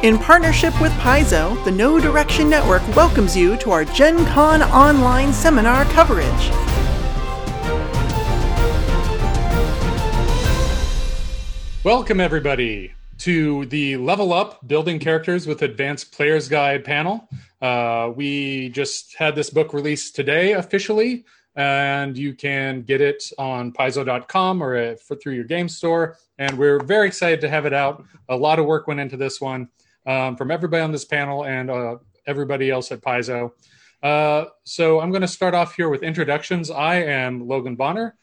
In partnership with Paizo, the No Direction Network welcomes you to our Gen Con online seminar coverage. Welcome, everybody, to the Level Up Building Characters with Advanced Players Guide panel. Uh, we just had this book released today officially, and you can get it on paizo.com or uh, for, through your game store. And we're very excited to have it out. A lot of work went into this one um, from everybody on this panel and uh, everybody else at Paizo. Uh, so I'm going to start off here with introductions. I am Logan Bonner.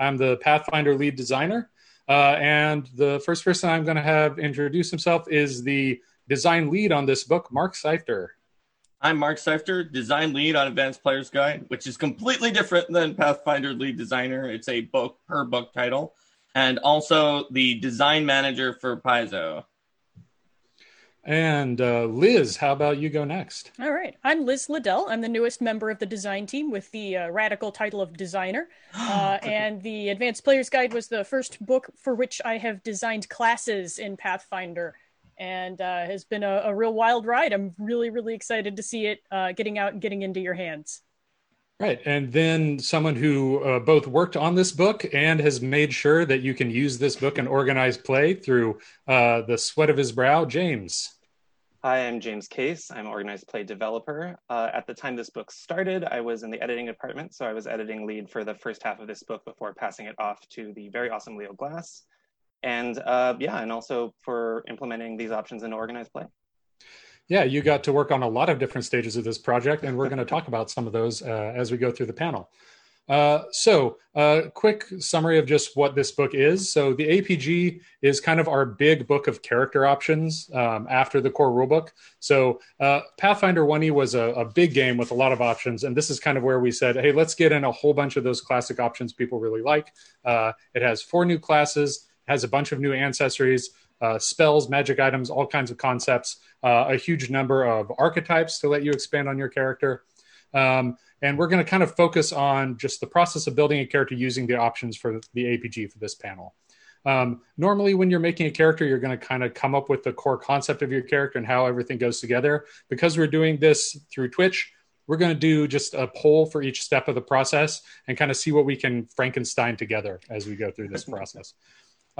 I'm the Pathfinder lead designer. Uh, and the first person I'm going to have introduce himself is the design lead on this book, Mark Seifter. I'm Mark Seifter, design lead on Advanced Player's Guide, which is completely different than Pathfinder lead designer. It's a book per book title, and also the design manager for Paizo. And uh, Liz, how about you go next? All right. I'm Liz Liddell. I'm the newest member of the design team with the uh, radical title of designer. Uh, and the Advanced Player's Guide was the first book for which I have designed classes in Pathfinder and uh, has been a, a, real wild ride. I'm really, really excited to see it uh, getting out and getting into your hands. Right. And then someone who uh, both worked on this book and has made sure that you can use this book and organize play through uh, the sweat of his brow, James. Hi, I'm James Case. I'm organized play developer. Uh, at the time this book started, I was in the editing department, so I was editing lead for the first half of this book before passing it off to the very awesome Leo Glass and uh, yeah, and also for implementing these options in organized play. Yeah, you got to work on a lot of different stages of this project, and we're going to talk about some of those uh, as we go through the panel. Uh, so, uh, quick summary of just what this book is. So, the APG is kind of our big book of character options um, after the core rulebook. So, uh, Pathfinder 1E was a, a, big game with a lot of options, and this is kind of where we said, hey, let's get in a whole bunch of those classic options people really like. Uh, it has four new classes, has a bunch of new ancestries, uh, spells, magic items, all kinds of concepts, uh, a huge number of archetypes to let you expand on your character. Um, and we're going to kind of focus on just the process of building a character using the options for the APG for this panel. Um, normally, when you're making a character, you're going to kind of come up with the core concept of your character and how everything goes together. Because we're doing this through Twitch, we're going to do just a poll for each step of the process and kind of see what we can Frankenstein together as we go through this process.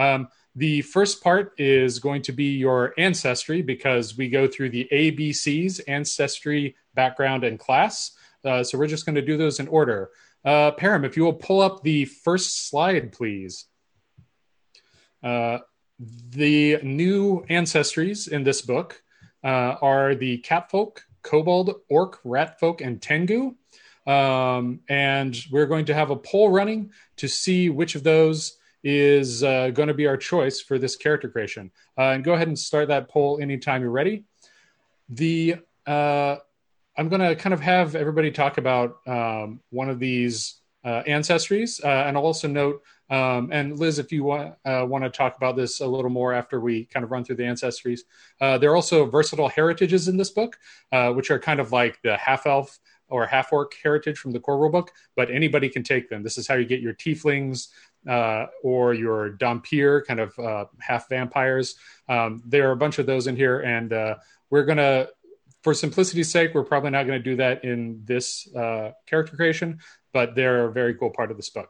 Um, the first part is going to be your ancestry because we go through the ABCs, ancestry, background, and class. Uh, so we're just going to do those in order. Uh, Param, if you will pull up the first slide, please. Uh, the new ancestries in this book uh, are the catfolk, kobold, orc, ratfolk, and tengu. Um, and we're going to have a poll running to see which of those is uh, going to be our choice for this character creation. Uh, and go ahead and start that poll anytime you're ready. The uh, I'm going to kind of have everybody talk about um, one of these uh, ancestries, uh, and I'll also note. Um, and Liz, if you want uh, want to talk about this a little more after we kind of run through the ancestries, there are also versatile heritages in this book, which are kind of like the half elf or half orc heritage from the core rulebook, but anybody can take them. This is how you get your tieflings uh, or your dhampir, kind of uh, half vampires. Um, there are a bunch of those in here, and uh, we're gonna for simplicity's sake, we're probably not to do that in this uh, character creation, but they're a very cool part of this book.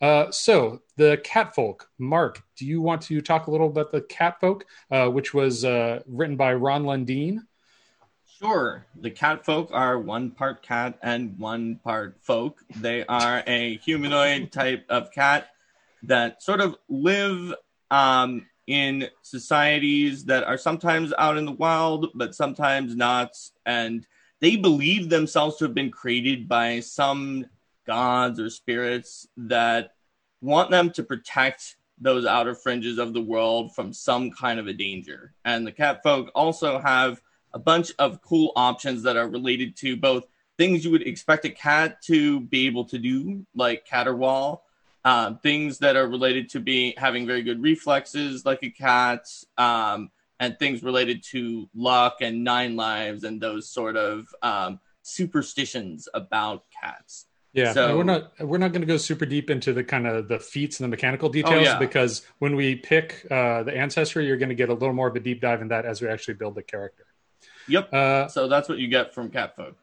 Uh, so the catfolk, Mark, do you want to talk a little about the catfolk, uh, which was written by Ron Lundeen? Sure. The catfolk are one part cat and one part folk. They are a humanoid type of cat that sort of live um, in societies that are sometimes out in the wild, but sometimes not. And they believe themselves to have been created by some gods or spirits that want them to protect those outer fringes of the world from some kind of a danger. And the cat folk also have a bunch of cool options that are related to both things you would expect a cat to be able to do, like caterwaul, uh, things that are related to being having very good reflexes, like a cat, um, and things related to luck and nine lives and those sort of um, superstitions about cats. Yeah, So- we're not we're not going to go super deep into the kind of the feats and the mechanical details yeah. because when we pick uh, the ancestry, you're going to get a little more of a deep dive in that as we actually build the character. Yep. Uh, So that's what you get from cat Catfolk.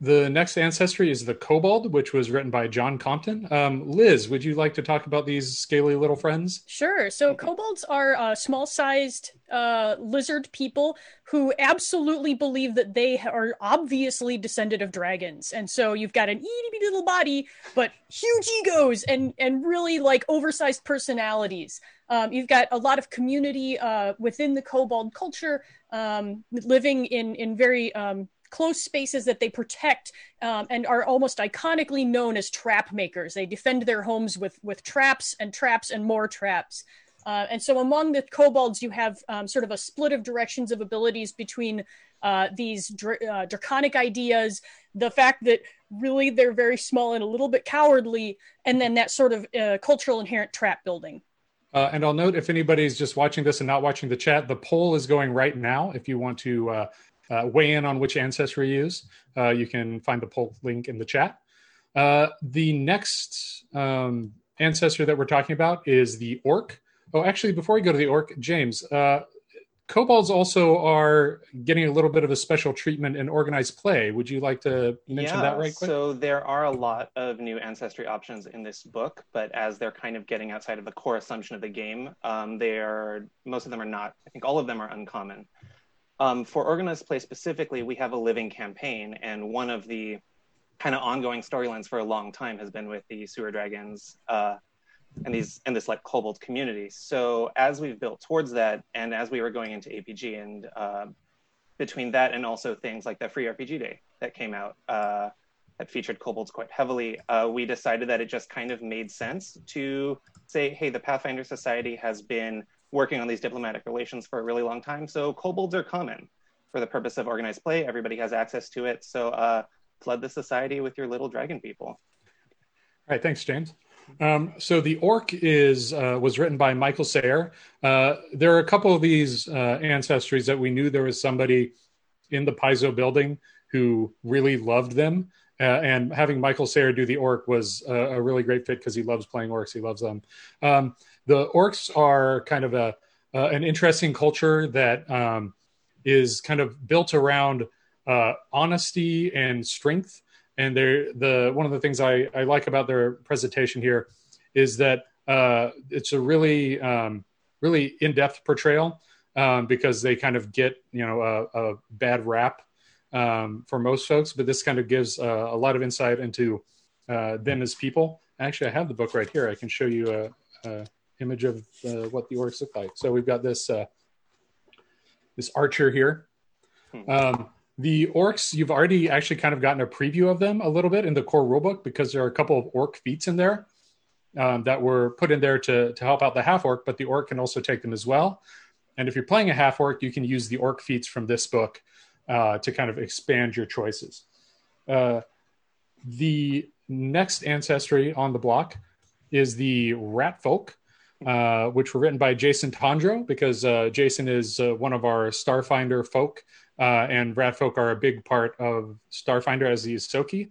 The next ancestry is the Kobold, which was written by John Compton. Um, Liz, would you like to talk about these scaly little friends? Sure. So kobolds are uh, small-sized uh, lizard people who absolutely believe that they are obviously descended of dragons, and so you've got an itty bitty little body, but huge egos and and really like oversized personalities. Um, you've got a lot of community uh, within the kobold culture, um, living in in very um, close spaces that they protect um, and are almost iconically known as trap makers. They defend their homes with with traps and traps and more traps. Uh, and so among the kobolds, you have um, sort of a split of directions of abilities between uh, these dr- uh, draconic ideas, the fact that really they're very small and a little bit cowardly, and then that sort of uh, cultural inherent trap building. Uh, and I'll note if anybody's just watching this and not watching the chat, the poll is going right now. If you want to uh, weigh in on which ancestry you use, uh, you can find the poll link in the chat. Uh, the next um, ancestry that we're talking about is the orc. Oh, actually, before we go to the orc, James, uh, kobolds also are getting a little bit of a special treatment in organized play. Would you like to mention that right quick? So there are a lot of new ancestry options in this book, but as they're kind of getting outside of the core assumption of the game, um, they are most of them are not. I think all of them are uncommon. Um, for organized play specifically, we have a living campaign, and one of the kind of ongoing storylines for a long time has been with the sewer dragons uh, and these and this like kobold community. So as we've built towards that, and as we were going into APG, and uh, between that and also things like the free RPG day that came out uh, that featured kobolds quite heavily, uh, we decided that it just kind of made sense to say, hey, the Pathfinder Society has been working on these diplomatic relations for a really long time, so kobolds are common for the purpose of organized play. Everybody has access to it, so uh, flood the society with your little dragon people. All right, thanks, James. Um, so the orc is uh, was written by Michael Sayre. Uh, there are a couple of these uh, ancestries that we knew there was somebody in the Paizo building who really loved them, uh, and having Michael Sayre do the orc was a, a really great fit because he loves playing orcs. He loves them. Um, the orcs are kind of a uh, an interesting culture that um, is kind of built around uh, honesty and strength and they're the one of the things I, I like about their presentation here is that uh, it's a really um, really in-depth portrayal um, because they kind of get you know a, a bad rap um, for most folks, but this kind of gives uh, a lot of insight into uh, them as people. Actually, I have the book right here. I can show you a image of uh, what the orcs look like. So we've got this uh, this archer here. Um, the orcs, you've already actually kind of gotten a preview of them a little bit in the core rulebook because there are a couple of orc feats in there um, that were put in there to, to help out the half orc, but the orc can also take them as well. And if you're playing a half orc, you can use the orc feats from this book uh, to kind of expand your choices. Uh, the next ancestry on the block is the rat folk. Uh, which were written by Jason Tondro because uh, Jason is uh, one of our Starfinder folk, uh, and rat folk are a big part of Starfinder as the.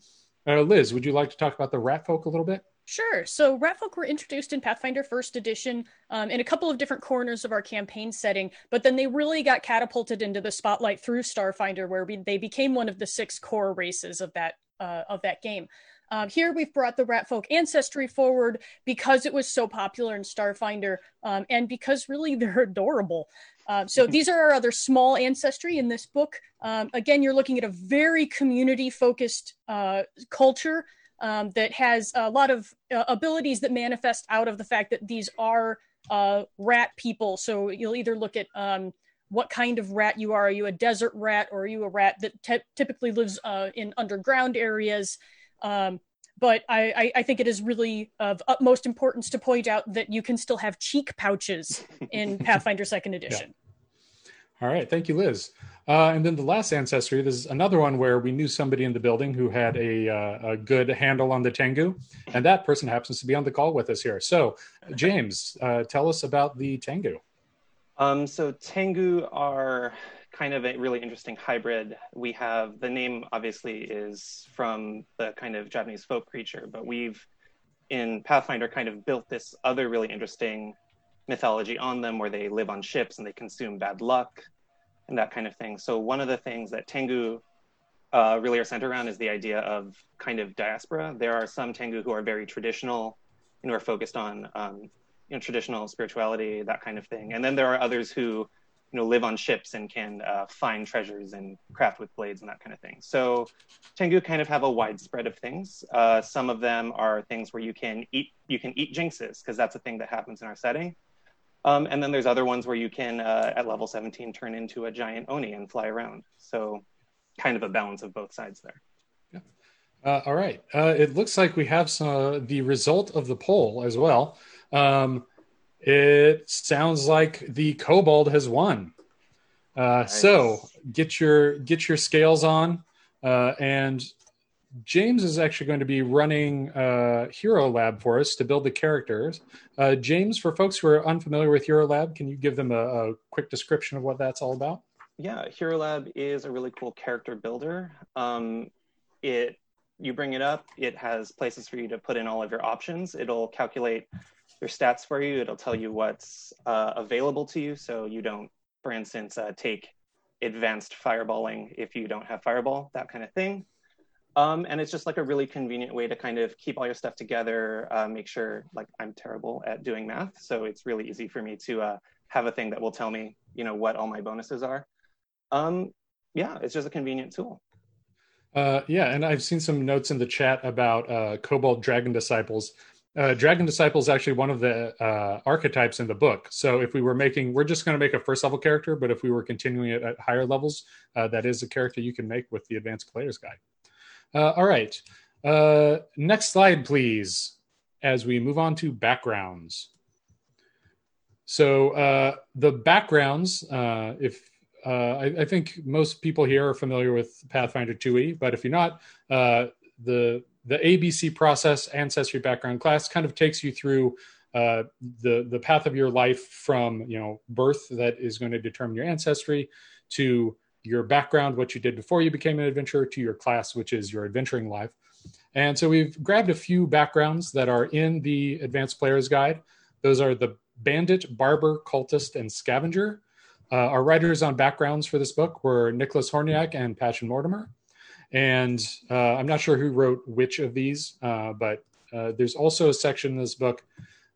Uh, Liz, would you like to talk about the rat folk a little bit? Sure. So Ratfolk were introduced in Pathfinder First Edition um, in a couple of different corners of our campaign setting, but then they really got catapulted into the spotlight through Starfinder, where we, they became one of the six core races of that uh, of that game. Um, here we've brought the Ratfolk ancestry forward because it was so popular in Starfinder, um, and because really they're adorable. Um, so these are our other small ancestry in this book. Um, again, you're looking at a very community-focused uh, culture um, that has a lot of uh, abilities that manifest out of the fact that these are uh, rat people. So you'll either look at um, what kind of rat you are. Are you a desert rat or are you a rat that te- typically lives uh, in underground areas? Um, but I, I, I think it is really of utmost importance to point out that you can still have cheek pouches in Pathfinder Second Edition. All right, thank you, Liz. Uh, and then the last ancestry, this is another one where we knew somebody in the building who had a, uh, a good handle on the Tengu, and that person happens to be on the call with us here. So, James, uh, tell us about the Tengu. Um, so Tengu are kind of a really interesting hybrid. We have the name obviously is from the kind of Japanese folk creature, but we've in Pathfinder kind of built this other really interesting mythology on them where they live on ships and they consume bad luck and that kind of thing. So one of the things that Tengu uh, really are centered around is the idea of kind of diaspora. There are some Tengu who are very traditional and who are focused on um, you know traditional spirituality, that kind of thing. And then there are others who you know live on ships and can uh, find treasures and craft with blades and that kind of thing. So Tengu kind of have a wide spread of things. Uh, some of them are things where you can eat you can eat jinxes because that's a thing that happens in our setting. Um, and then there's other ones where you can, uh, at level 17, turn into a giant Oni and fly around. So kind of a balance of both sides there. Yeah. Uh, all right. Uh, it looks like we have some, the result of the poll as well. Um, it sounds like the kobold has won. Uh, nice. So get your get your scales on, uh, and James is actually going to be running uh, Hero Lab for us to build the characters. Uh, James, for folks who are unfamiliar with Hero Lab, can you give them a, a, quick description of what that's all about? Yeah, Hero Lab is a really cool character builder. Um, it you bring it up, it has places for you to put in all of your options. It'll calculate your stats for you. It'll tell you what's uh, available to you, so you don't, for instance, uh, take advanced fireballing if you don't have fireball, that kind of thing. Um, and it's just like a really convenient way to kind of keep all your stuff together, uh, make sure like I'm terrible at doing math. So it's really easy for me to uh, have a thing that will tell me, you know, what all my bonuses are. Um, yeah, it's just a convenient tool. Uh, yeah, and I've seen some notes in the chat about uh, Kobold Dragon Disciples. Uh, Dragon Disciple is actually one of the uh, archetypes in the book. So if we were making, we're just going to make a first level character, but if we were continuing it at higher levels, uh, that is a character you can make with the Advanced Player's Guide. Uh, all right. Uh, next slide, please, as we move on to backgrounds. So uh, the backgrounds, if I, I, think most people here are familiar with Pathfinder 2e, but if you're not, the the ABC process ancestry background class kind of takes you through uh, the the path of your life from you know birth that is going to determine your ancestry to your background, what you did before you became an adventurer, to your class, which is your adventuring life. And so we've grabbed a few backgrounds that are in the Advanced Player's Guide. Those are the Bandit, Barber, Cultist, and Scavenger. Uh, our writers on backgrounds for this book were Nicholas Horniak and Patchen Mortimer. And uh, I'm not sure who wrote which of these, uh, but uh, there's also a section in this book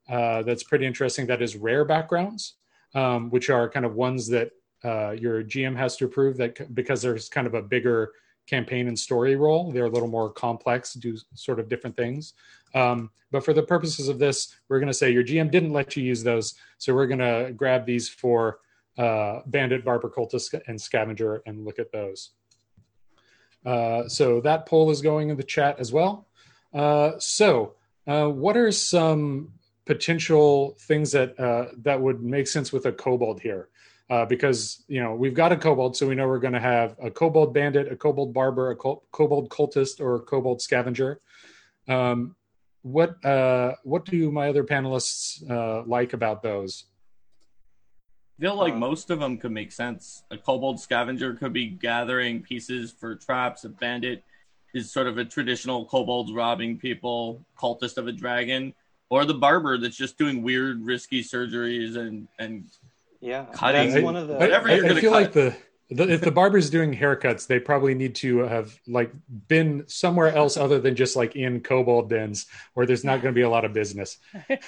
uh, that's pretty interesting that is rare backgrounds, um, which are kind of ones that uh, your GM has to approve that because there's kind of a bigger campaign and story role. They're a little more complex, do sort of different things. Um, but for the purposes of this, we're going to say your GM didn't let you use those, so we're going to grab these for uh, Bandit, Barber, Cultist, and Scavenger and look at those. Uh, so that poll is going in the chat as well. Uh, so, uh, what are some potential things that uh, that would make sense with a kobold here? uh, because you know we've got a kobold, so we know we're going to have a kobold bandit, a kobold barber, a kobold cultist, or a kobold scavenger. Um, what uh, what do my other panelists uh, like about those? I feel like uh, most of them could make sense. A kobold scavenger could be gathering pieces for traps. A bandit is sort of a traditional kobold robbing people, cultist of a dragon, or the barber that's just doing weird, risky surgeries and and yeah, cutting that's one of the. Whatever I, you're I, gonna feel cut. like the, the if the barber's doing haircuts, they probably need to have like been somewhere else other than just like in kobold dens where there's not going to be a lot of business.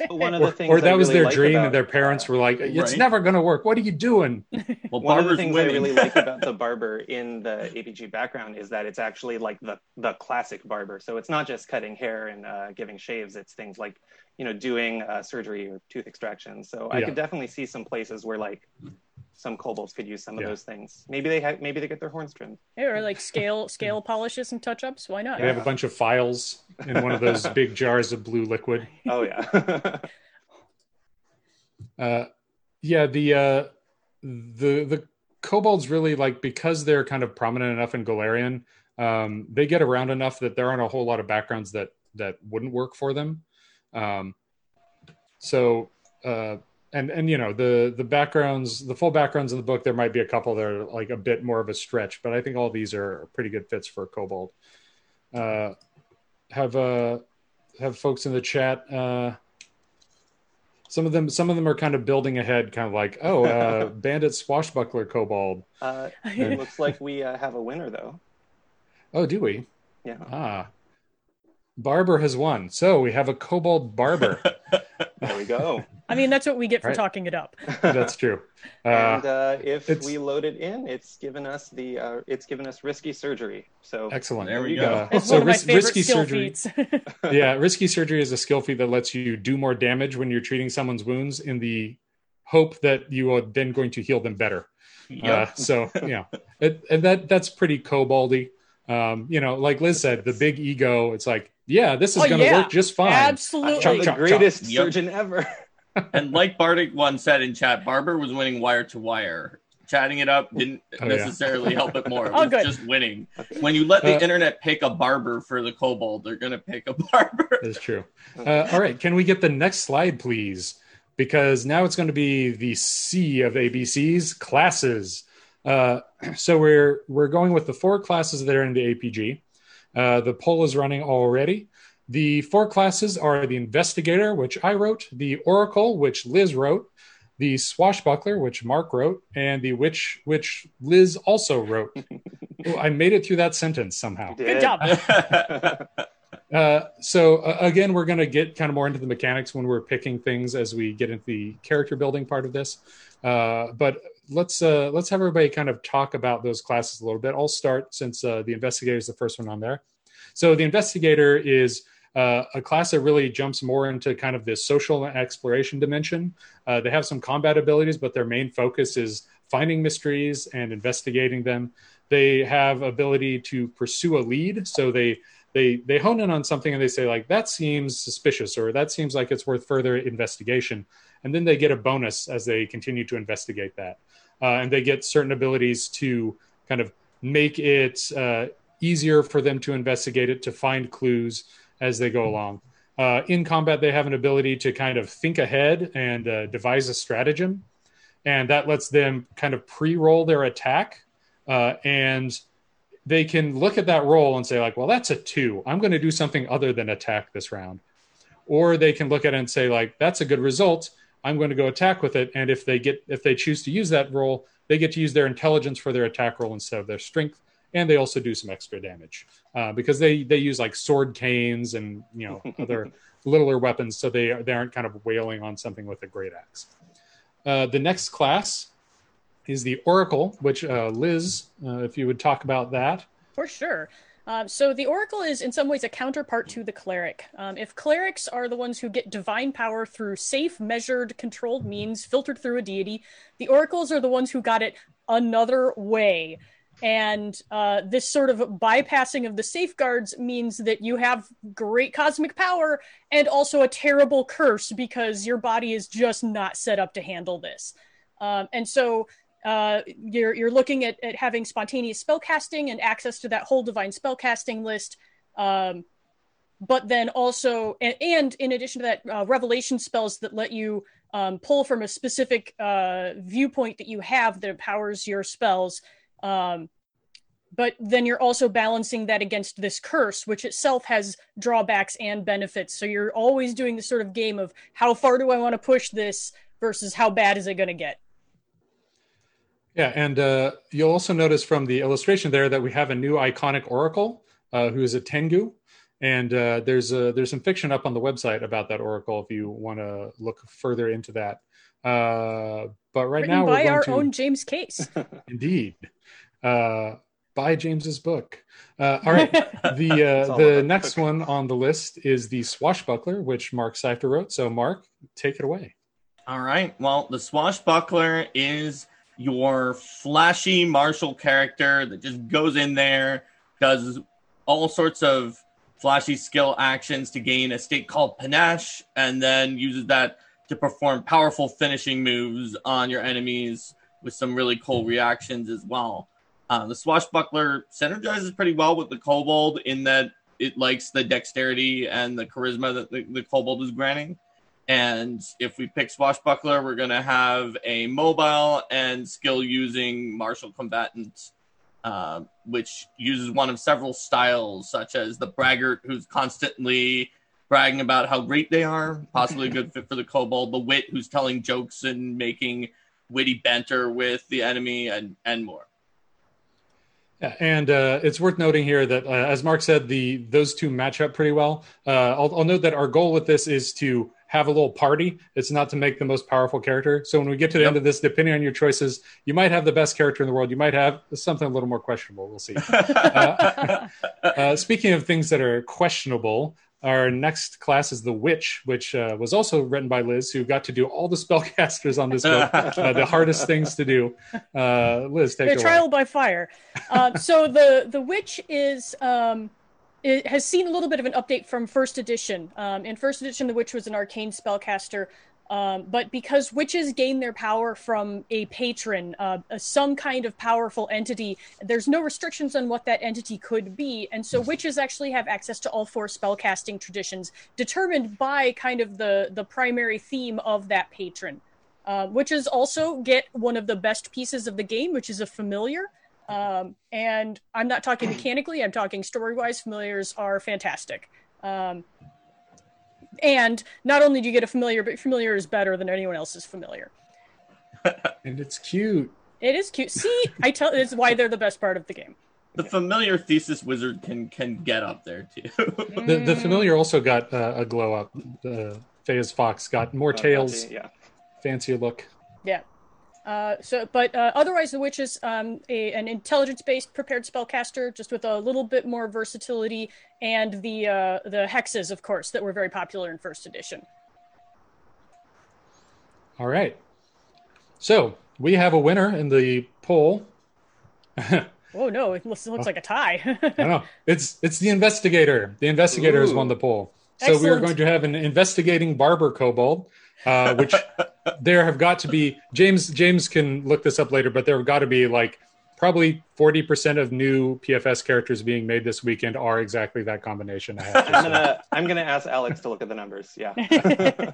one of or, the things or that I was really their like dream, about, and their parents uh, were like, "It's Right. never going to work. What are you doing?" well, one of the barber's things winning. I really like about the barber in the APG background is that it's actually like the the classic barber. So it's not just cutting hair and uh, giving shaves. It's things like you know doing uh, surgery or tooth extraction. So I Yeah. could definitely see some places where like some kobolds could use some of Yeah. those things. Maybe they have maybe they get their horns trimmed. Yeah, or like scale scale polishes and touch ups. Why not? They have a bunch of files in one of those big jars of blue liquid. Oh yeah. Uh, yeah, the uh, the the kobolds really like because they're kind of prominent enough in Golarion, um, they get around enough that there aren't a whole lot of backgrounds that that wouldn't work for them. Um, so uh, and and you know the the backgrounds, the full backgrounds in the book, there might be a couple that are like a bit more of a stretch, but I think all these are pretty good fits for kobold Uh, have uh have folks in the chat. Uh, some of them some of them are kind of building ahead, kind of like, oh, uh, bandit swashbuckler kobold. Uh, it looks like we uh, have a winner though. Oh, do we? Yeah. Ah, Barber has won. So we have a kobold barber. There we go. I mean, that's what we get for Right. talking it up. That's true. and Uh, uh, if it's- we load it in, it's given us the uh, it's given us risky surgery. So excellent. There we you go. Uh, It's so one of my ris- favorite risky skill surgery. feats. yeah, risky surgery is a skill feat that lets you do more damage when you're treating someone's wounds in the hope that you are then going to heal them better. Uh, Yep. so yeah, it, and that that's pretty koboldy. Um, you know, like Liz said, the big ego. It's like, yeah, this is Oh, going to yeah. work just fine. Absolutely. I'm Chomp, the chomp, chomp. greatest Yep. surgeon ever. And like Bardic once said in chat, Barber was winning wire to wire. Chatting it up didn't Oh, yeah. necessarily help it more. It Oh, was good. just winning. When you let the Uh, internet pick a barber for the kobold, they're gonna pick a barber. That's true. Uh, all right, can we get the next slide, please? Because now it's going to be the C of ABCs classes. Uh, so we're we're going with the four classes that are in the APG. Uh, the poll is running already. The four classes are the investigator, which I wrote, the oracle, which Liz wrote, the swashbuckler, which Mark wrote, and the witch, which Liz also wrote. I made it through that sentence somehow. Good job. Uh, so uh, again, we're going to get kind of more into the mechanics when we're picking things as we get into the character building part of this. Uh, but let's uh, let's have everybody kind of talk about those classes a little bit. I'll start since uh, the investigator is the first one on there. So the investigator is uh, a class that really jumps more into kind of this social exploration dimension. Uh, they have some combat abilities, but their main focus is finding mysteries and investigating them. They have ability to pursue a lead, so they they they hone in on something and they say like that seems suspicious or that seems like it's worth further investigation, and then they get a bonus as they continue to investigate that, uh, and they get certain abilities to kind of make it uh, easier for them to investigate it to find clues as they go along. Uh, in combat, they have an ability to kind of think ahead and uh, devise a stratagem, and that lets them kind of pre-roll their attack, uh, and they can look at that roll and say like, "Well, that's a two. I'm going to do something other than attack this round," or they can look at it and say like, "That's a good result. I'm going to go attack with it." And if they get if they choose to use that roll, they get to use their intelligence for their attack roll instead of their strength, and they also do some extra damage uh, because they they use like sword canes and you know other littler weapons, so they they aren't kind of wailing on something with a great axe. Uh, the next class is the Oracle, which uh, Liz, uh, if you would talk about that. For sure. Um, so the Oracle is in some ways a counterpart to the cleric. Um, if clerics are the ones who get divine power through safe, measured, controlled means filtered through a deity, the Oracles are the ones who got it another way. And uh, this sort of bypassing of the safeguards means that you have great cosmic power and also a terrible curse because your body is just not set up to handle this. Um, and so uh, you're you're looking at, at having spontaneous spellcasting and access to that whole divine spellcasting list. Um, but then also, and, and in addition to that, uh, revelation spells that let you um, pull from a specific uh, viewpoint that you have that empowers your spells. Um, but then you're also balancing that against this curse, which itself has drawbacks and benefits. So you're always doing this sort of game of how far do I want to push this versus how bad is it going to get. Yeah, and uh, you'll also notice from the illustration there that we have a new iconic oracle uh, who is a Tengu, and uh, there's a, there's some fiction up on the website about that oracle if you want to look further into that. But right Written now we're by going our to own James Case. indeed uh, by James's book. Uh, all right, the uh, the next book. one on the list is the Swashbuckler, which Mark Seifter wrote. So Mark, take it away. All right. Well, the swashbuckler is your flashy martial character that just goes in there, does all sorts of flashy skill actions to gain a state called panache, and then uses that to perform powerful finishing moves on your enemies with some really cool reactions as well. Uh, the swashbuckler synergizes pretty well with the kobold in that it likes the dexterity and the charisma that the, the kobold is granting And if we pick Swashbuckler, we're going to have a mobile and skill using martial combatant, uh, which uses one of several styles, such as the braggart, who's constantly bragging about how great they are, possibly a good fit for the kobold, the wit, who's telling jokes and making witty banter with the enemy, and, and more. Yeah, and uh, it's worth noting here that, uh, as Mark said, the those two match up pretty well. Uh, I'll, I'll, note that our goal with this is to have a little party. It's not to make the most powerful character. So when we get to the yep. end of this, depending on your choices, you might have the best character in the world. You might have something a little more questionable. We'll see. Uh, uh, speaking of things that are questionable, our next class is the Witch, which uh, was also written by Liz, who got to do all the spellcasters on this book, uh, the hardest things to do. Uh, Liz, take the it trial away. by fire. Uh, so the the Witch is. Um, it has seen a little bit of an update from first edition. Um, in first edition, the witch was an arcane spellcaster um, but because witches gain their power from a patron, uh, some kind of powerful entity, there's no restrictions on what that entity could be. And so witches actually have access to all four spellcasting traditions determined by kind of the, the primary theme of that patron. Uh, witches also get one of the best pieces of the game, which is a familiar. Um, and I'm not talking mechanically, I'm talking story wise. Familiars are fantastic. Um, and not only do you get a familiar, but familiar is better than anyone else's familiar. and it's cute. It is cute. See, I tell it's why they're the best part of the game. The familiar thesis wizard can can get up there too. the the familiar also got uh, a glow up. Uh, Feiya's fox got more oh, tails, yeah, fancier look. Yeah. Uh, so, but uh, otherwise, the witch is um, a, an intelligence-based prepared spellcaster, just with a little bit more versatility, and the uh, the hexes, of course, that were very popular in first edition. All right, so we have a winner in the poll. oh no! It looks, it looks like a tie. I know it's it's the investigator. The investigator Ooh. has won the poll. So Excellent. we are going to have an investigating barber kobold uh, which there have got to be James James can look this up later, but there have got to be like probably 40% of new PFS characters being made this weekend are exactly that combination. I have to I'm gonna I'm gonna ask Alex to look at the numbers. Yeah.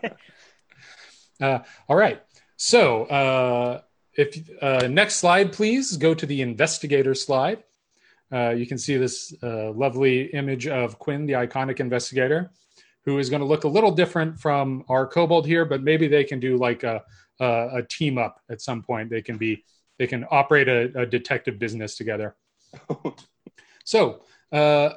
uh, all right. So uh, if uh, next slide, please go to the investigator slide. Uh, you can see this uh, lovely image of Quinn, the iconic investigator who is going to look a little different from our kobold here, but maybe they can do like a, a, a team up at some point. They can be they can operate a, a detective business together. so uh,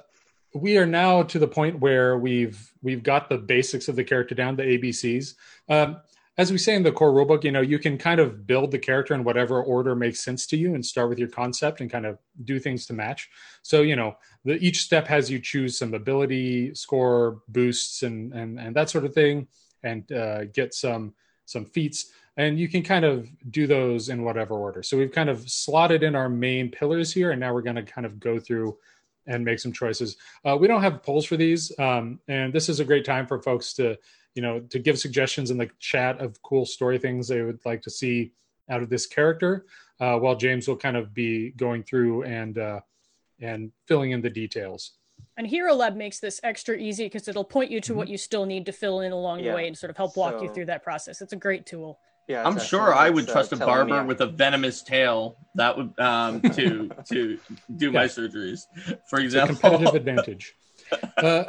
we are now to the point where we've we've got the basics of the character down, the ABCs. Um, as we say in the core rulebook, you know, you can kind of build the character in whatever order makes sense to you and start with your concept and kind of do things to match. So, you know, the, each step has you choose some ability score boosts and, and, and that sort of thing and uh, get some, some feats and you can kind of do those in whatever order. So we've kind of slotted in our main pillars here, and now we're going to kind of go through and make some choices. Uh, we don't have polls for these, um, and this is a great time for folks to you know to give suggestions in the chat of cool story things they would like to see out of this character uh, while james will kind of be going through and uh, and filling in the details and hero lab makes this extra easy because it'll point you to mm-hmm. what you still need to fill in along yeah. the way and sort of help walk so, you through that process it's a great tool yeah, I'm sure I would trust uh, a barber with a venomous tail that would um, to to do yeah. my surgeries. For example, competitive advantage. Uh,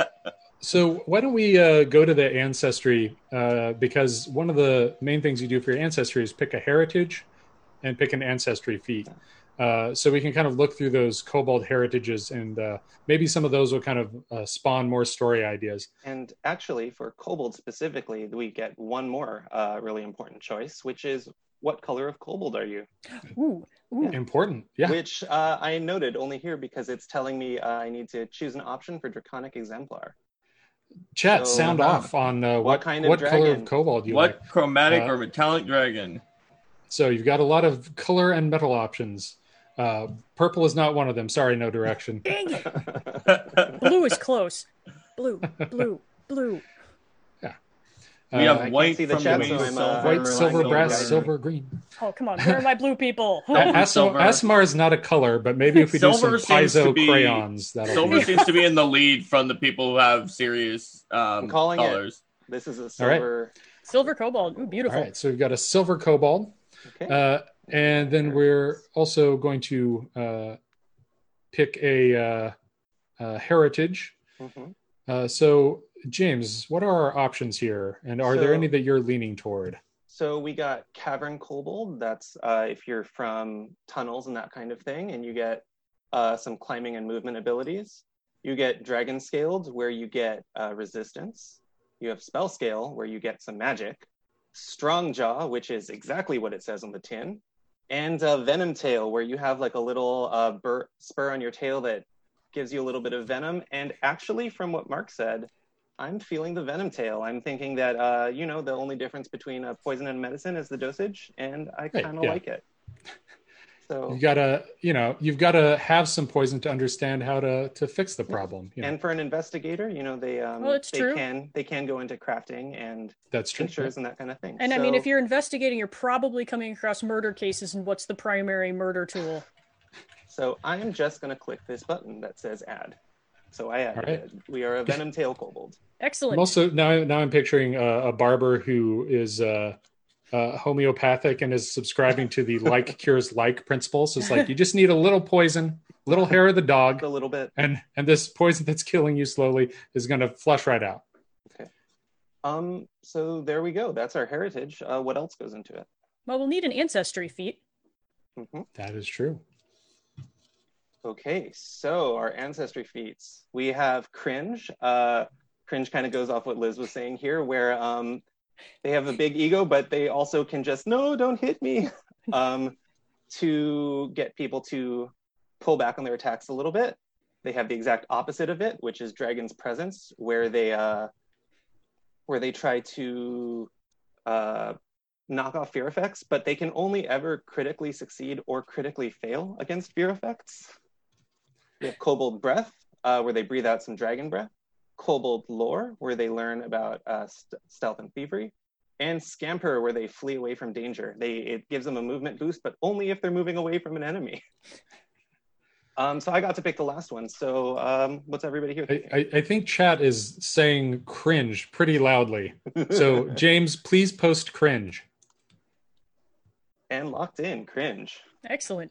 so why don't we uh, go to the ancestry? Uh, because one of the main things you do for your ancestry is pick a heritage and pick an ancestry feat. Uh, so we can kind of look through those kobold heritages and uh, maybe some of those will kind of uh, spawn more story ideas. And actually, for kobold specifically, we get one more uh, really important choice, which is what color of kobold are you? Ooh, ooh. Yeah. important. Yeah. Which uh, I noted only here because it's telling me uh, I need to choose an option for draconic exemplar. Chat, so, sound uh, off on uh, what, what, kind of what color of kobold you what like. chromatic uh, or metallic dragon? So you've got a lot of color and metal options. Uh, purple is not one of them. Sorry, no direction. Dang it! blue is close. Blue, blue, blue. We have uh, white see the chat, so I'm, uh, white, silver, brass, silver, green. Oh come on, where are my blue people? Asmar is not a color, but maybe if we do some Paizo be, crayons, silver be... seems to be in the lead from the people who have serious um, calling colors. This is a right. silver. Silver kobold. Ooh, beautiful. right, so we've got a silver kobold, Okay. uh, and then we're also going to uh, pick a uh, uh, heritage. Mhm. Uh, so, James, what are our options here, and are there any that you're leaning toward? So we got Cavern Kobold. That's uh, if you're from tunnels and that kind of thing, and you get uh, some climbing and movement abilities. You get Dragon Scaled, where you get uh, resistance. You have Spell Scale, where you get some magic. Strong Jaw, which is exactly what it says on the tin. And uh, Venom Tail, where you have like a little uh, bur- spur on your tail that gives you a little bit of venom. And actually, from what Mark said, I'm feeling the venom tail. I'm thinking that uh, you know the only difference between a poison and medicine is the dosage, and I kind of yeah. like it. So, You gotta, you know, you've got to have some poison to understand how to to fix the problem. You know, and for an investigator, you know they um, Well, they true. can they can go into crafting and that's true. tinctures and that kind of thing. And I mean, if you're investigating, you're probably coming across murder cases, and what's the primary murder tool? so, I am just going to click this button that says add. So I added All right. it. We are a venom tail kobold. Excellent. I'm also now now I'm picturing a, a barber who is uh, uh, homeopathic and is subscribing to the like cures like principle. So it's like you just need a little poison, little hair of the dog, A little bit. and and this poison that's killing you slowly is going to flush right out. Okay. Um. So there we go. That's our heritage. Uh, what else goes into it? well, we'll need an ancestry feat. hmm That is true. Okay, so our ancestry feats. We have cringe. Uh, cringe kind of goes off what Liz was saying here, where um, they have a big ego, but they also can just no, don't hit me, um, to get people to pull back on their attacks a little bit. They have the exact opposite of it, which is Dragon's Presence, where they uh, where they try to uh, knock off fear effects, but they can only ever critically succeed or critically fail against fear effects. We have Kobold Breath, uh, where they breathe out some dragon breath. Kobold Lore, where they learn about uh, st- stealth and thievery. And Scamper, where they flee away from danger. They it gives them a movement boost, but only if they're moving away from an enemy. Um, so I got to pick the last one. So um, what's everybody here? I. I, I think chat is saying cringe pretty loudly. So James, please post cringe. and locked in, cringe. Excellent.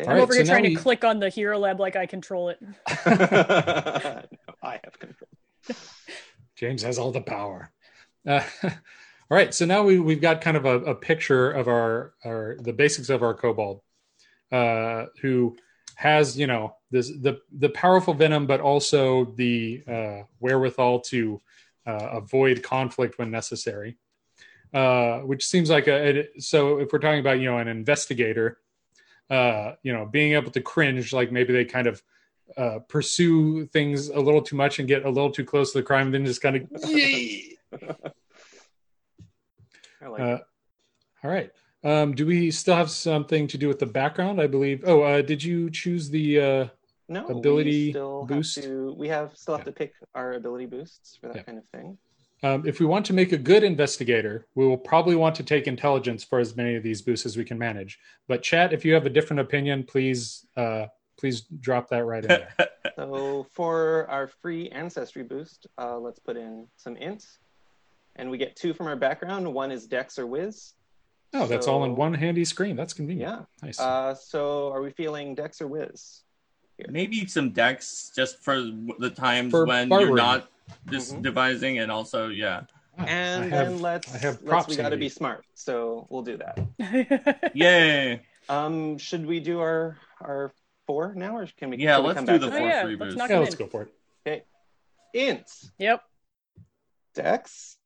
Okay. I'm right, over here so trying we- to click on the Hero Lab like I control it. no, I have control. James has all the power. Uh, all right, so now we we've got kind of a, a picture of our our the basics of our kobold, uh, who has you know this the the powerful venom, but also the uh, wherewithal to uh, avoid conflict when necessary. Uh, which seems like a it, so if we're talking about you know an investigator, uh, you know being able to cringe like maybe they kind of uh, pursue things a little too much and get a little too close to the crime, and then just kind of like Uh, all right. Um, do we still have something to do with the background? I believe. Oh, uh, did you choose the? Uh, no ability we still boost? Have to, we have still have Yeah. to pick our ability boosts for that Yeah. kind of thing. Um, if we want to make a good investigator, we will probably want to take intelligence for as many of these boosts as we can manage. But chat, if you have a different opinion, please, uh, please drop that right in there. So for our free ancestry boost, uh, let's put in some ints, and we get two from our background. One is Dex or Wiz. Oh, that's all in one handy screen. That's convenient. Yeah. Nice. Uh, so are we feeling Dex or Wiz? Maybe some Dex just for the times For when barbering. you're not just Mhm. devising, and also yeah, Ah, And I then let's I have let's props we got to be smart, so we'll do that. yay! Um, should we do our our four now, or can we? Yeah, can let's come do back the to Oh, four that? yeah, free let's boost. knock yeah, let's go for it. okay ints Yep. Dex,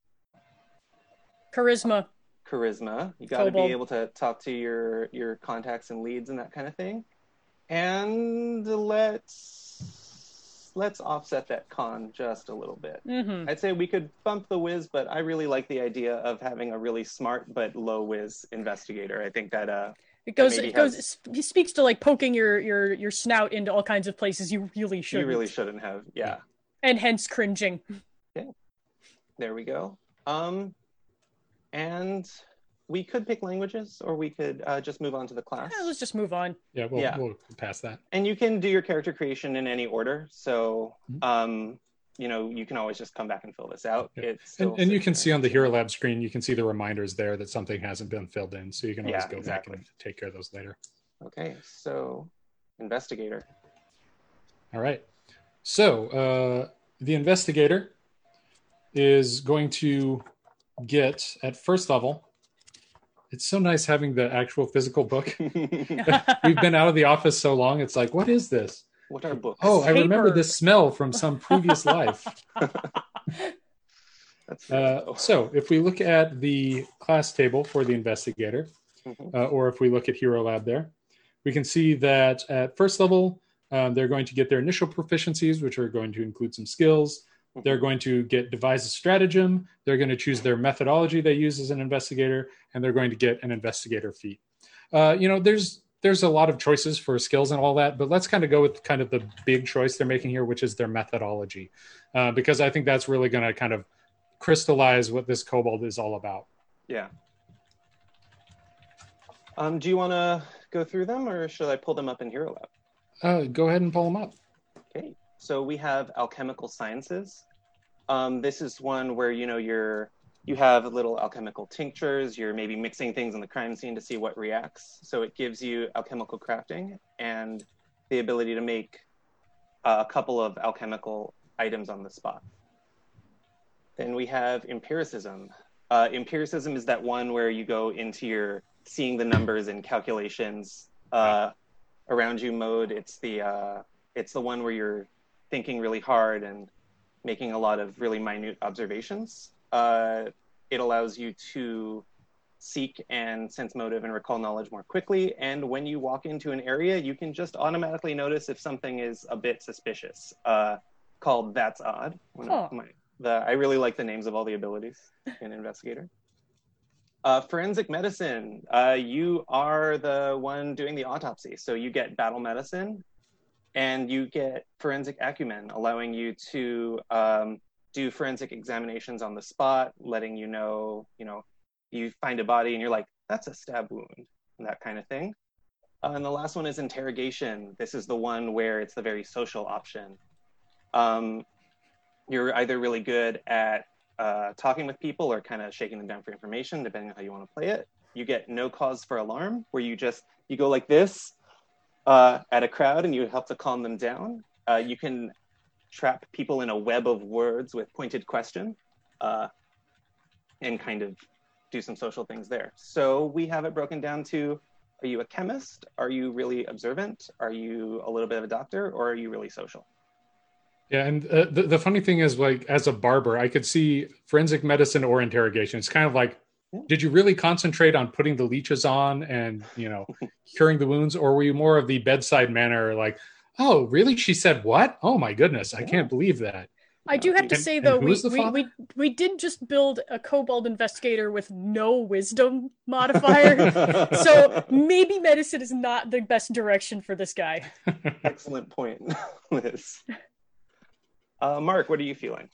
Charisma. charisma. You got to be able to talk to your your contacts and leads and that kind of thing. And let's let's offset that con just a little bit. hmm I'd say we could bump the whiz, but I really like the idea of having a really smart but low whiz investigator. I think that uh It goes. It goes. has- He speaks to like poking your your your snout into all kinds of places you really should. you really shouldn't have. Yeah. And hence cringing. Yeah. There we go. Um, and we could pick languages, or we could uh, just move on to the class. Yeah, let's just move on. Yeah, we'll, Yeah. we'll pass that. And you can do your character creation in any order. So, Mhm. um, you know, you can always just come back and fill this out. Yeah. It's still And, and you can there. see on the Hero Lab screen, you can see the reminders there that something hasn't been filled in. So you can always Yeah, go exactly. back and take care of those later. Okay, so investigator. All right. So uh, the investigator is going to get at first level. It's so nice having the actual physical book. We've been out of the office so long. It's like, what is this? what are books? Oh, I remember this smell from some previous life. That's Uh, so if we look at the class table for the investigator, Mhm. uh, or if we look at Hero Lab there, we can see that at first level, um, they're going to get their initial proficiencies, which are going to include some skills. They're going to get devise a stratagem. They're going to choose their methodology they use as an investigator, and they're going to get an investigator feat. Uh, you know, there's there's a lot of choices for skills and all that, but let's kind of go with kind of the big choice they're making here, which is their methodology, uh, because I think that's really going to kind of crystallize what this kobold is all about. Yeah. Um, do you want to go through them, or should I pull them up in Hero Lab? Uh, go ahead and pull them up. Okay, so we have alchemical sciences. Um, this is one where you know you're you have little alchemical tinctures. You're maybe mixing things in the crime scene to see what reacts. So it gives you alchemical crafting and the ability to make uh, a couple of alchemical items on the spot. Then we have empiricism. Uh, empiricism is that one where you go into your seeing the numbers and calculations uh, around you mode. It's the uh, it's the one where you're thinking really hard and making a lot of really minute observations. Uh, it allows you to seek and sense motive and recall knowledge more quickly. And when you walk into an area, you can just automatically notice if something is a bit suspicious. Uh, called That's Odd. One of my, the, I really like the names of all the abilities in Investigator. Uh, forensic medicine. Uh, you are the one doing the autopsy. So you get battle medicine and you get forensic acumen, allowing you to um, do forensic examinations on the spot, letting you know, you know, you find a body and you're like, that's a stab wound, and that kind of thing. Uh, and the last one is interrogation. This is the one where it's the very social option. Um, you're either really good at uh, talking with people or kind of shaking them down for information, depending on how you want to play it. You get no cause for alarm, where you just you go like this uh, at a crowd and you help to calm them down. Uh, you can trap people in a web of words with pointed question, uh, and kind of do some social things there. So we have it broken down to: Are you a chemist? Are you really observant? Are you a little bit of a doctor, or are you really social? Yeah, and uh, the the funny thing is, like, as a barber, I could see forensic medicine or interrogation. It's kind of like, Yeah. did you really concentrate on putting the leeches on and you know curing the wounds, or were you more of the bedside manner, like, oh, really? She said what? Oh my goodness, I can't believe that. I do have to say and though, who we, we, we we did just build a kobold investigator with no wisdom modifier. so maybe medicine is not the best direction for this guy. Excellent point, Lyz. Uh, Mark, what are you feeling?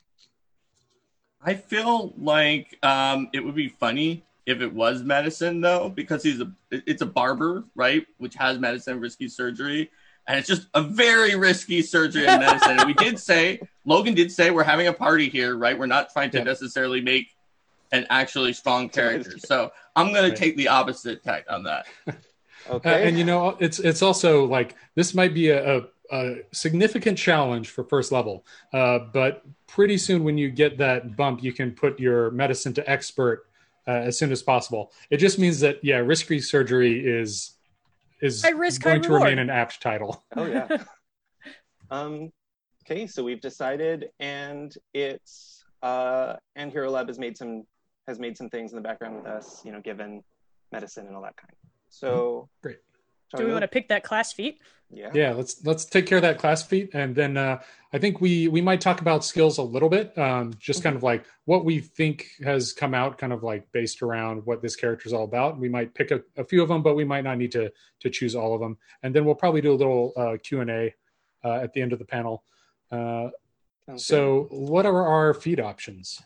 I feel like um, it would be funny if it was medicine though, because he's a it's a barber, right? Which has medicine, risky surgery, and it's just a very risky surgery and medicine. and we did say Logan did say we're having a party here, right? We're not trying to Yeah. necessarily make an actually strong It's a nice character. So I'm gonna take the opposite tack on that. Uh, Okay. and you know, it's it's also like this might be a, a, a significant challenge for first level, uh, but pretty soon when you get that bump, you can put your medicine to expert uh, as soon as possible. It just means that yeah, risky surgery is is High risk, high going to reward. remain an apt title. oh yeah. um, okay, so we've decided, and it's uh, and Hero Lab has made some has made some things in the background with us, you know, given medicine and all that kind. So Great. Do we want to pick that class feat? Yeah. Yeah, let's let's take care of that class feat, and then uh, I think we we might talk about skills a little bit, um, just kind of like what we think has come out, kind of like based around what this character is all about. We might pick a, a few of them, but we might not need to to choose all of them, and then we'll probably do a little uh, Q and A uh, at the end of the panel. Uh, so, what are our feed options?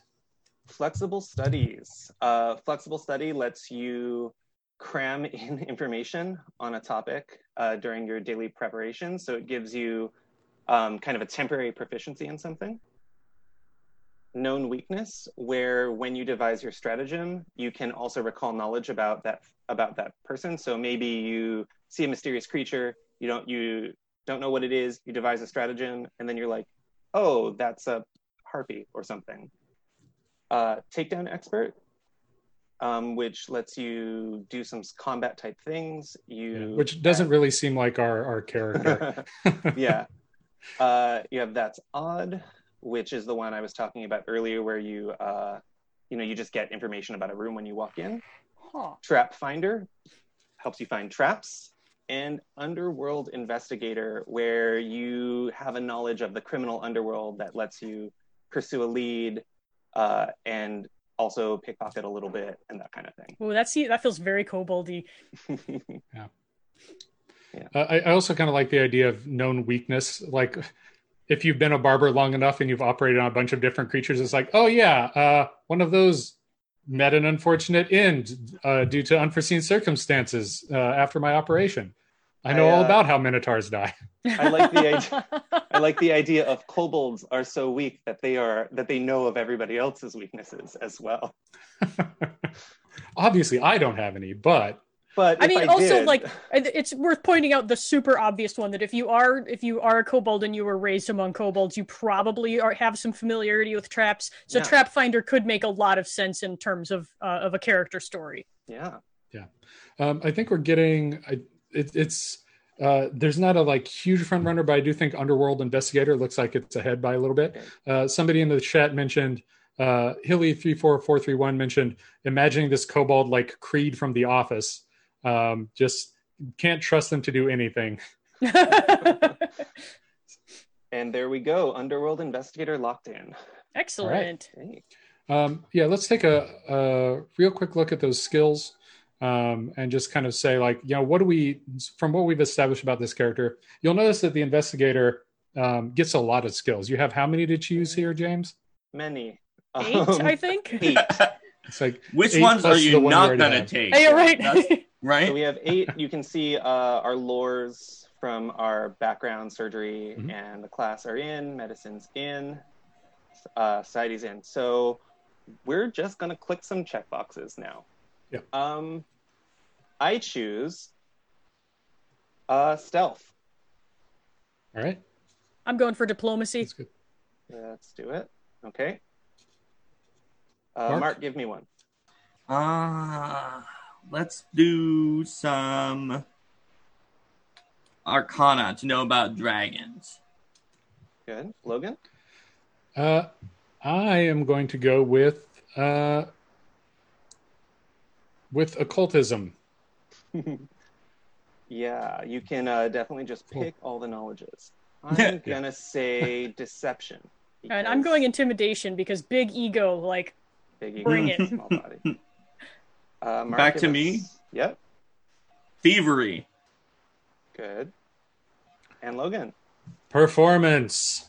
flexible studies. Uh, flexible study lets you cram in information on a topic uh, during your daily preparation. So it gives you um, kind of a temporary proficiency in something. known weakness where when you devise your stratagem, you can also recall knowledge about that about that person. So maybe you see a mysterious creature, you don't you don't know what it is, you devise a stratagem, and then you're like, oh, that's a harpy or something. Uh, takedown expert, um, which lets you do some combat type things. You Yeah, which doesn't really seem like our our character. yeah. Uh, you have that's odd, which is the one I was talking about earlier, where you uh, you know you just get information about a room when you walk in. Huh. Trap finder helps you find traps. And underworld investigator, where you have a knowledge of the criminal underworld that lets you pursue a lead uh, and also pickpocket a little bit and that kind of thing. Ooh, that's that feels very koboldy. Yeah, Uh, I, I also kind of like the idea of known weakness. Like, if you've been a barber long enough and you've operated on a bunch of different creatures, it's like, oh yeah, uh, one of those met an unfortunate end uh, due to unforeseen circumstances uh, after my operation. I know I, all uh, about how minotaurs die. I like the idea. I like the idea of kobolds are so weak that they are that they know of everybody else's weaknesses as well. Obviously, I don't have any, but But I if mean, also did- like it's worth pointing out the super obvious one that if you are if you are a kobold and you were raised among kobolds, you probably are have some familiarity with traps. So Yeah. trap finder could make a lot of sense in terms of uh, of a character story. Yeah, yeah, Um, I think we're getting I, it, it's uh, there's not a like huge front runner, but I do think Underworld Investigator looks like it's ahead by a little bit. Uh, somebody in the chat mentioned uh, Hilly three four four three one mentioned imagining this kobold like Creed from The Office. Um, just can't trust them to do anything. and there we go. Underworld investigator locked in. Excellent. Hey. Um, yeah, let's take a, a real quick look at those skills um, and just kind of say, like, you know, what do we, from what we've established about this character, you'll notice that the investigator um, gets a lot of skills. You have how many to choose here, James? Many. Eight, Um, I think. eight. It's like, Which Eight ones are you one not gonna have. take? Hey, you're right. So right? we have eight. You can see uh, our lores from our background, surgery, Mhm. and the class are in, medicine's in, uh, society's in. So we're just gonna click some check boxes now. Yeah. Um, I choose uh, stealth. all right, I'm going for diplomacy. that's good. Let's do it. Okay. Uh, Mark? Mark? give me one. Uh, let's do some Arcana to know about dragons. Good. Logan? Uh, I am going to go with uh, with occultism. Yeah, you can uh, definitely just Cool. pick all the knowledges. I'm Yeah. gonna say deception. And I'm going intimidation because big ego, like big bring ego, it. small body. Uh, Back to me? Yep, Thievery. good. And Logan, Performance.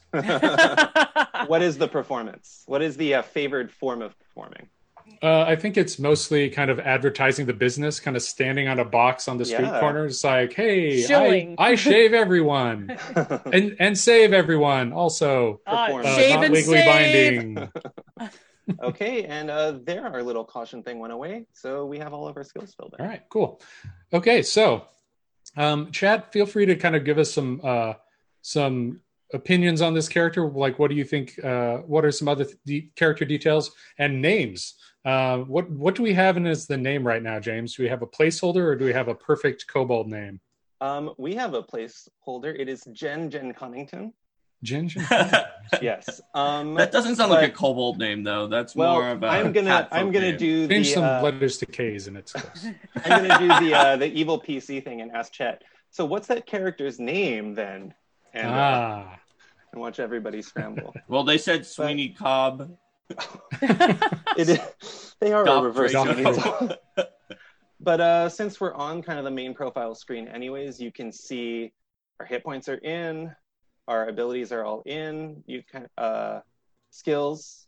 what is the performance? What is the uh, favored form of performing? Uh, I think it's mostly kind of advertising the business, kind of standing on a box on the street Yeah. corner. It's like, hey, I, I shave everyone and and save everyone. Also, Uh, Performance. uh, shave not and legally save. binding. okay, and uh, there our little caution thing went away, so we have all of our skills filled in. All right, cool. Okay, so um, Chad, feel free to kind of give us some uh, some opinions on this character. Like, what do you think? Uh, what are some other de- character details and names? Uh, what what do we have in as the name right now, James? Do we have a placeholder or do we have a perfect kobold name? Um, we have a placeholder. It is Jen Jen Cunnington. Jen Jen. Yes. Um, doesn't sound like a but- kobold name, though. That's well, more of a. I'm gonna cat I'm gonna name. do Change the some uh, letters to K's and it's close. I'm gonna do the uh, the evil PC thing and ask Chet. So what's that character's name then? And, uh, ah, and watch everybody scramble. Well, they said Sweeney Cobb. it is, they are a reverse. Sweeney. but uh, since we're on kind of the main profile screen, anyways, you can see our hit points are in, our abilities are all in. You can uh, skills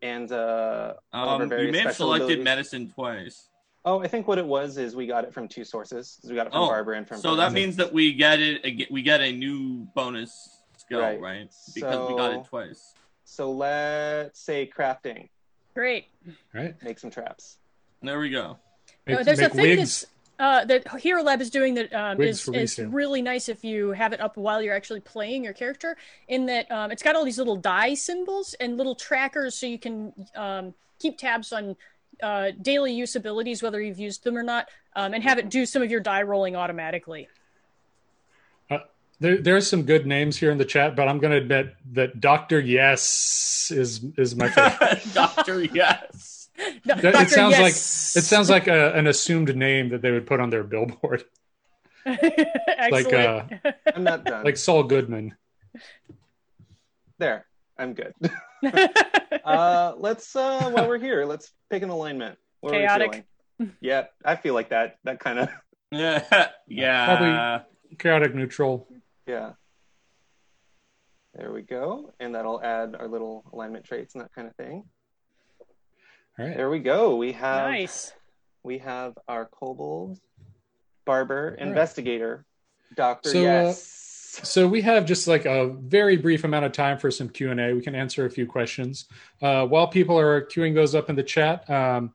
and uh, all of our Um, you may have selected abilities. medicine twice. Oh, I think what it was is we got it from two sources. We got it from Oh, Barbara and from. So that means that we get it. We get a new bonus skill, Right. right? Because we got it twice. So let's say crafting. Great. Right. Make some traps. There we go. Make, Uh, there's a thing wigs. that's uh, that Hero Lab is doing that um, is, is really nice if you have it up while you're actually playing your character. In that um, it's got all these little die symbols and little trackers, so you can um, keep tabs on uh, daily use abilities, whether you've used them or not, um, and have it do some of your die rolling automatically. There, there's some good names here in the chat, but I'm going to admit that Doctor Yes is is my favorite. Doctor, yes. No, it Dr. sounds Yes. like it sounds like a, an assumed name that they would put on their billboard, Excellent. uh, I'm not done. like Saul Goodman. there. I'm good. uh, let's uh, while we're here, let's pick an alignment. What are we Chaotic. Yeah, I feel like that. That kind of Yeah. yeah. Probably Chaotic neutral. yeah. There we go, and that'll add our little alignment traits and that kind of thing. All right. There we go. We have nice. we have our kobold barber right. investigator doctor So, uh, yes So we have just like a very brief amount of time for some Q and A. We can answer a few questions uh, while people are queuing those up in the chat. Um,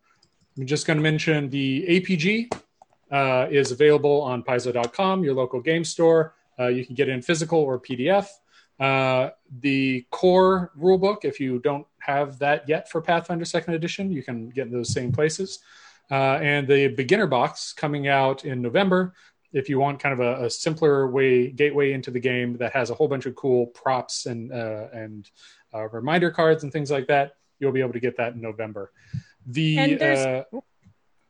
I'm just going to mention the APG uh, is available on Paizo.com, your local game store. Uh, you can get it in physical or PDF. Uh, the core rulebook, if you don't have that yet for Pathfinder Second Edition, you can get in those same places. Uh, and the beginner box coming out in November if you want kind of a, a, simpler way gateway into the game that has a whole bunch of cool props and uh, and uh, reminder cards and things like that, you'll be able to get that in November. The uh,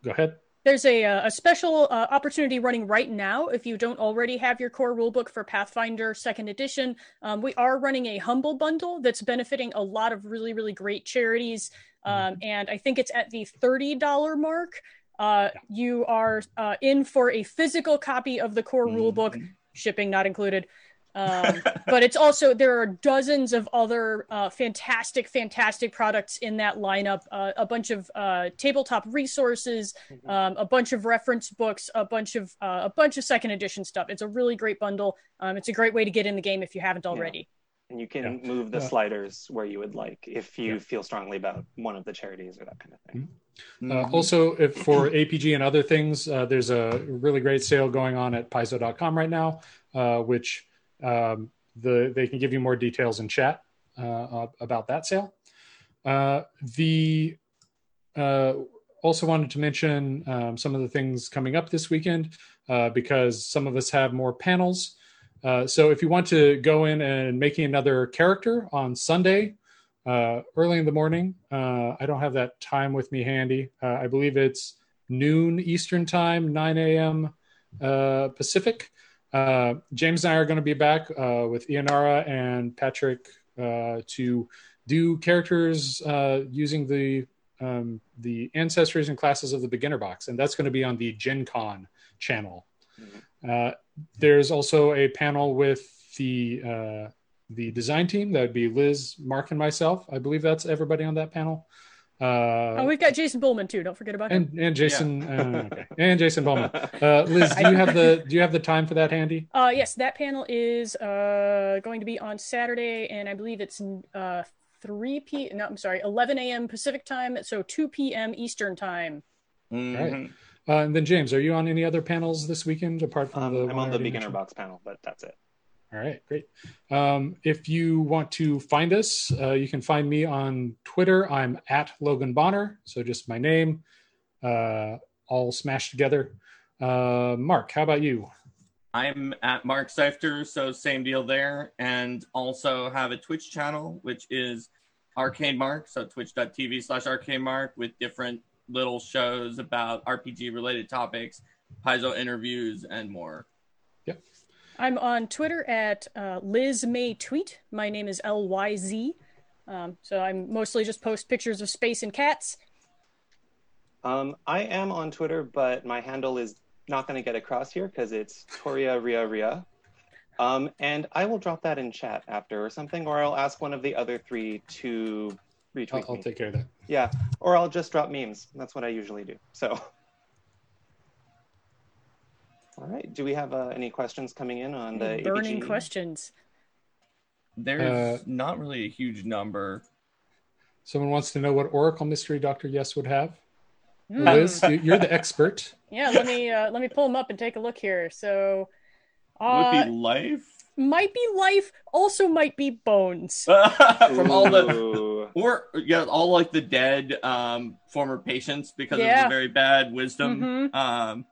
go ahead. There's a, uh, a special uh, opportunity running right now if you don't already have your core rulebook for Pathfinder Second Edition. Um, we are running a Humble Bundle that's benefiting a lot of really, really great charities. Um, and I think it's at the $30 mark. Uh, you are uh, in for a physical copy of the core rulebook, shipping not included. Um, but it's also there are dozens of other uh, fantastic, fantastic products in that lineup. Uh, a bunch of uh, tabletop resources, um, a bunch of reference books, a bunch of uh, a bunch of second edition stuff. It's a really great bundle. Um, it's a great way to get in the game if you haven't already. And you can Yeah. move the Uh, sliders where you would like if you Yeah. feel strongly about one of the charities or that kind of thing Uh, also, if for APG and other things, uh, there's a really great sale going on at Paizo.com right now, uh, which um, the they can give you more details in chat uh, about that sale. Uh, the uh, also wanted to mention um, some of the things coming up this weekend uh, because some of us have more panels. Uh, so if you want to go in and making another character on Sunday, uh, early in the morning. Uh, I don't have that time with me handy. Uh, I believe it's noon Eastern time, 9 a.m. Uh, Pacific. Uh, James and I are going to be back uh, with Ianara and Patrick uh, to do characters uh, using the um, the ancestries and classes of the beginner box, and that's going to be on the Gen Con channel. Uh, there's also a panel with the uh, the design team. That would be Lyz, Mark, and myself. I believe that's everybody on that panel. Uh, Oh, we've got Jason Bulmahn too. Don't forget about him. and and Jason uh, okay. and Jason Bulmahn. Uh, Lyz, do you have the do you have the time for that handy? Uh, yes, that panel is uh, going to be on Saturday, and I believe it's uh, 3 p. No, I'm sorry, 11 a.m. Pacific time, so 2 p.m. Eastern time. Mhm. right. Uh, and then James, are you on any other panels this weekend apart from um, the? i'm on the beginner mentioned? box panel but that's it All right, great. Um, if you want to find us, uh, you can find me on Twitter. I'm at Logan Bonner, so just my name, uh, all smashed together. Uh, Mark, how about you? I'm at Mark Seifter, so same deal there. And also have a Twitch channel, which is Arcade Mark, so twitch.tv slash arcade mark with different little shows about RPG related topics, Paizo interviews, and more. Yep. I'm on Twitter at uh, Lyz May Tweet. My name is L Y Z. Um, so I'm mostly just post pictures of space and cats. um, i am on twitter but my handle is not going to get across here because it's toria ria ria um, and i will drop that in chat after or something or i'll ask one of the other three to retweet I'll, I'll me. take care of that. yeah or i'll just drop memes that's what i usually do so all right do we have uh, any questions coming in on the Burning APG? questions. There's Uh, not really a huge number. Someone wants to know what Oracle mystery Dr. Yes would have. Hmm. Lyz, you- you're the expert. Yeah, let me uh, let me pull them up and take a look here. So, Would uh, be life might be life, also might be bones. from all the Ooh. or yeah, all like the dead um former patients because of the very bad wisdom. Mhm. Um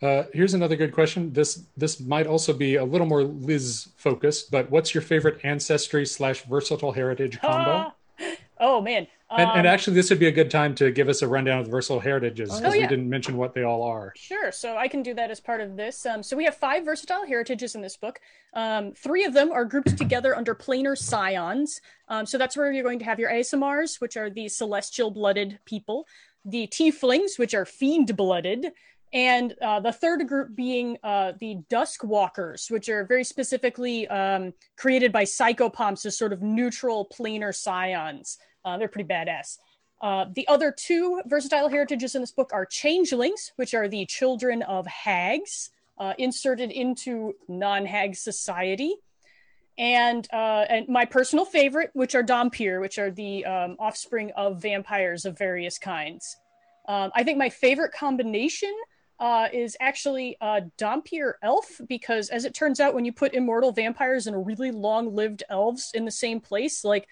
Uh, here's another good question. This this might also be a little more Lyz focused, but what's your favorite ancestry slash versatile heritage combo? Oh man. And, and Um, actually, this would be a good time to give us a rundown of the versatile heritages because Oh, we didn't mention what they all are. Sure. So I can do that as part of this. Um, so we have five versatile heritages in this book. Um, three of them are grouped together under planar scions. Um, so that's where you're going to have your Aasimars, which are the celestial blooded people, the tieflings, which are fiend blooded, and uh, the third group being uh, the dusk walkers, which are very specifically um, created by psychopomps as sort of neutral planar scions. Uh, they're pretty badass. Uh, the other two versatile heritages in this book are changelings, which are the children of hags uh, inserted into non-hag society, and uh, and my personal favorite, which are Dhampir, which are the um, offspring of vampires of various kinds. Um, I think my favorite combination uh, is actually uh, Dhampir elf because, as it turns out, when you put immortal vampires and really long-lived elves in the same place, like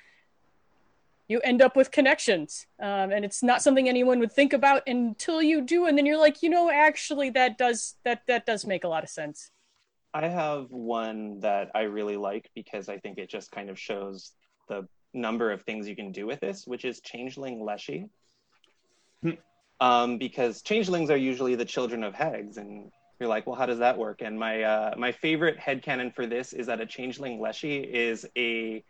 you end up with connections um, and it's not something anyone would think about until you do and then you're like you know actually that does that that does make a lot of sense I have one that I really like because I think it just kind of shows the number of things you can do with this, which is Changeling Leshy. Hmm. um, because changelings are usually the children of hags, and you're like, well, how does that work? And my uh, my favorite headcanon for this is that a changeling Leshy is a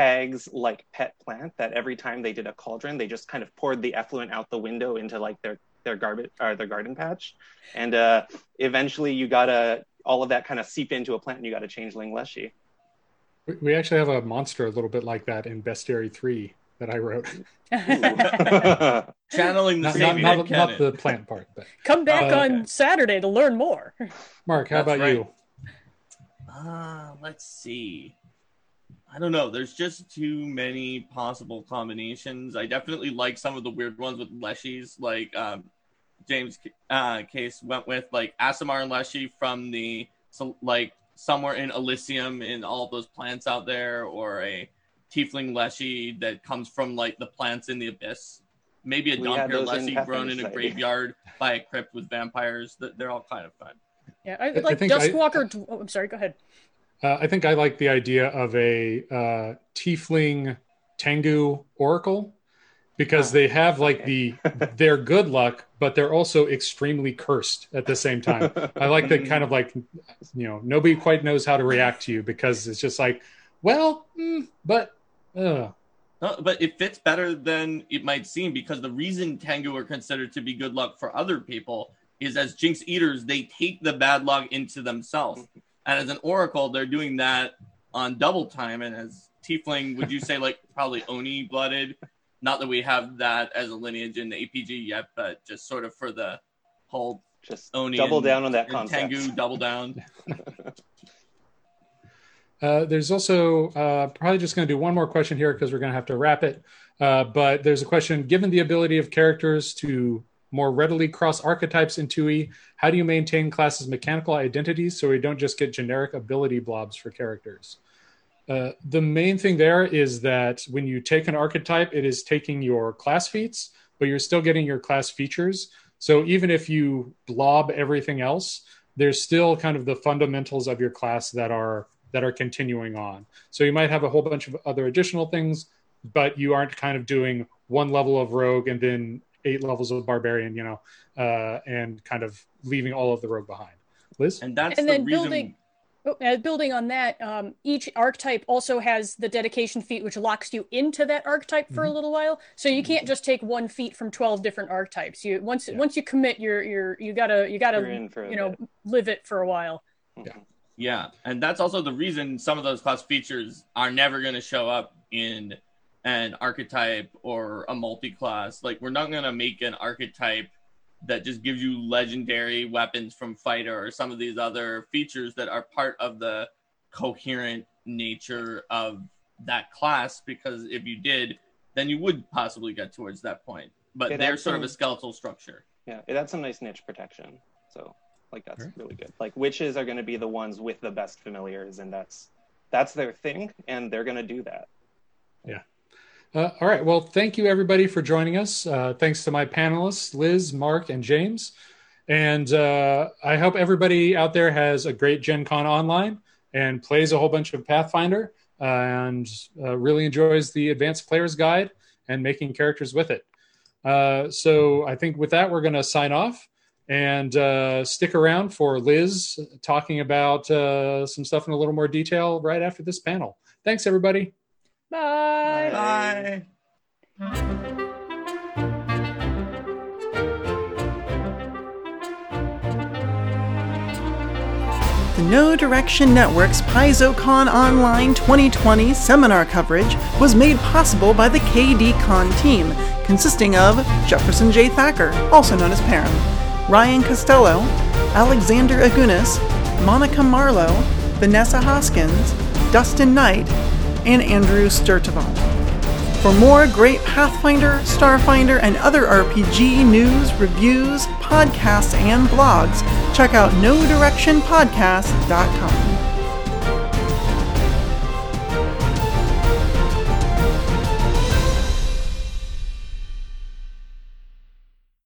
hag's like pet plant that every time they did a cauldron, they just kind of poured the effluent out the window into like their their garbage or their garden patch, and uh, eventually you gotta all of that kind of seep into a plant, and you got a changeling Leshy. We- We actually have a monster a little bit like that in Bestiary 3 that I wrote. channeling the Not, same not, not, not the plant part, but come back Uh, on saturday to learn more Mark, how That's about right. you? Uh, let's see. I don't know. There's just too many possible combinations. I definitely like some of the weird ones with Leshies, like um, James uh, Case went with, like Aasimar and Leshy from the so, like somewhere in Elysium in all those plants out there, or a Tiefling Leshy that comes from like the plants in the abyss. Maybe a We had in Leshy grown in a Society. graveyard by a crypt with vampires. Th- They're all kind of fun. yeah i, I like think I- duskwalker dw- oh, i'm sorry go ahead Uh, I think I like the idea of a uh, tiefling Tengu oracle because Oh, they have like okay. the they're good luck, but they're also extremely cursed at the same time. I like the kind of like you know nobody quite knows how to react to you because it's just like, well, mm, but uh, No, but it fits better than it might seem because the reason Tengu are considered to be good luck for other people is as Jinx Eaters, they take the bad luck into themselves. And as an Oracle, they're doing that on double time. And as Tiefling, would you say like probably Oni blooded? Not that we have that as a lineage in the APG yet, but just sort of for the whole Just Oni double and- down on that concept. Tengu double down. Uh, there's also uh, probably just going to do one more question here because we're going to have to wrap it. Uh, but there's a question: Given the ability of characters to more readily cross archetypes in 2e, how do you maintain classes' mechanical identities so we don't just get generic ability blobs for characters? Uh, the main thing there is that when you take an archetype, it is taking your class feats, but you're still getting your class features. So even if you blob everything else, there's still kind of the fundamentals of your class that are that are continuing on. So you might have a whole bunch of other additional things, but you aren't kind of doing one level of rogue and then eight levels of barbarian, you know, uh, and kind of leaving all of the rogue behind. Lyz? And that's And the then reason. building- Oh, uh, building on that, um, each archetype also has the dedication feat, which locks you into that archetype for a little while. So you can't just take one feat from twelve different archetypes. You once Yeah. once you commit, you're you're you gotta you gotta in for a you know bit. live it for a while. Yeah, Yeah, and that's also the reason some of those class features are never going to show up in an archetype or a multi-class. Like we're not going to make an archetype that just gives you legendary weapons from fighter or some of these other features that are part of the coherent nature of that class because if you did, then you would possibly get towards that point. But It they're adds sort of a skeletal structure. Yeah, it adds some nice niche protection. So like that's Right. really good. Like witches are going to be the ones with the best familiars, and that's that's their thing, and they're going to do that. Uh, all right. Well, thank you everybody for joining us. Uh, thanks to my panelists, Lyz, Mark, and James. And uh, I hope everybody out there has a great Gen Con online and plays a whole bunch of Pathfinder uh, and uh, really enjoys the Advanced Player's Guide and making characters with it. Uh, so I think with that, we're going to sign off and stick around for Lyz talking about some stuff in a little more detail right after this panel. Thanks, everybody. Bye. Bye. The No Direction Network's PaizoCon Online 2020 seminar coverage was made possible by the KDCon team, consisting of Jefferson J. Thacker, also known as Param, Ryan Costello, Alexander Augunas, Monica Marlowe, Vanessa Hoskins, Dustin Knight, and Andrew Sturtevant. For more great Pathfinder, Starfinder, and other RPG news, reviews, podcasts, and blogs, check out NoDirectionPodcast.com.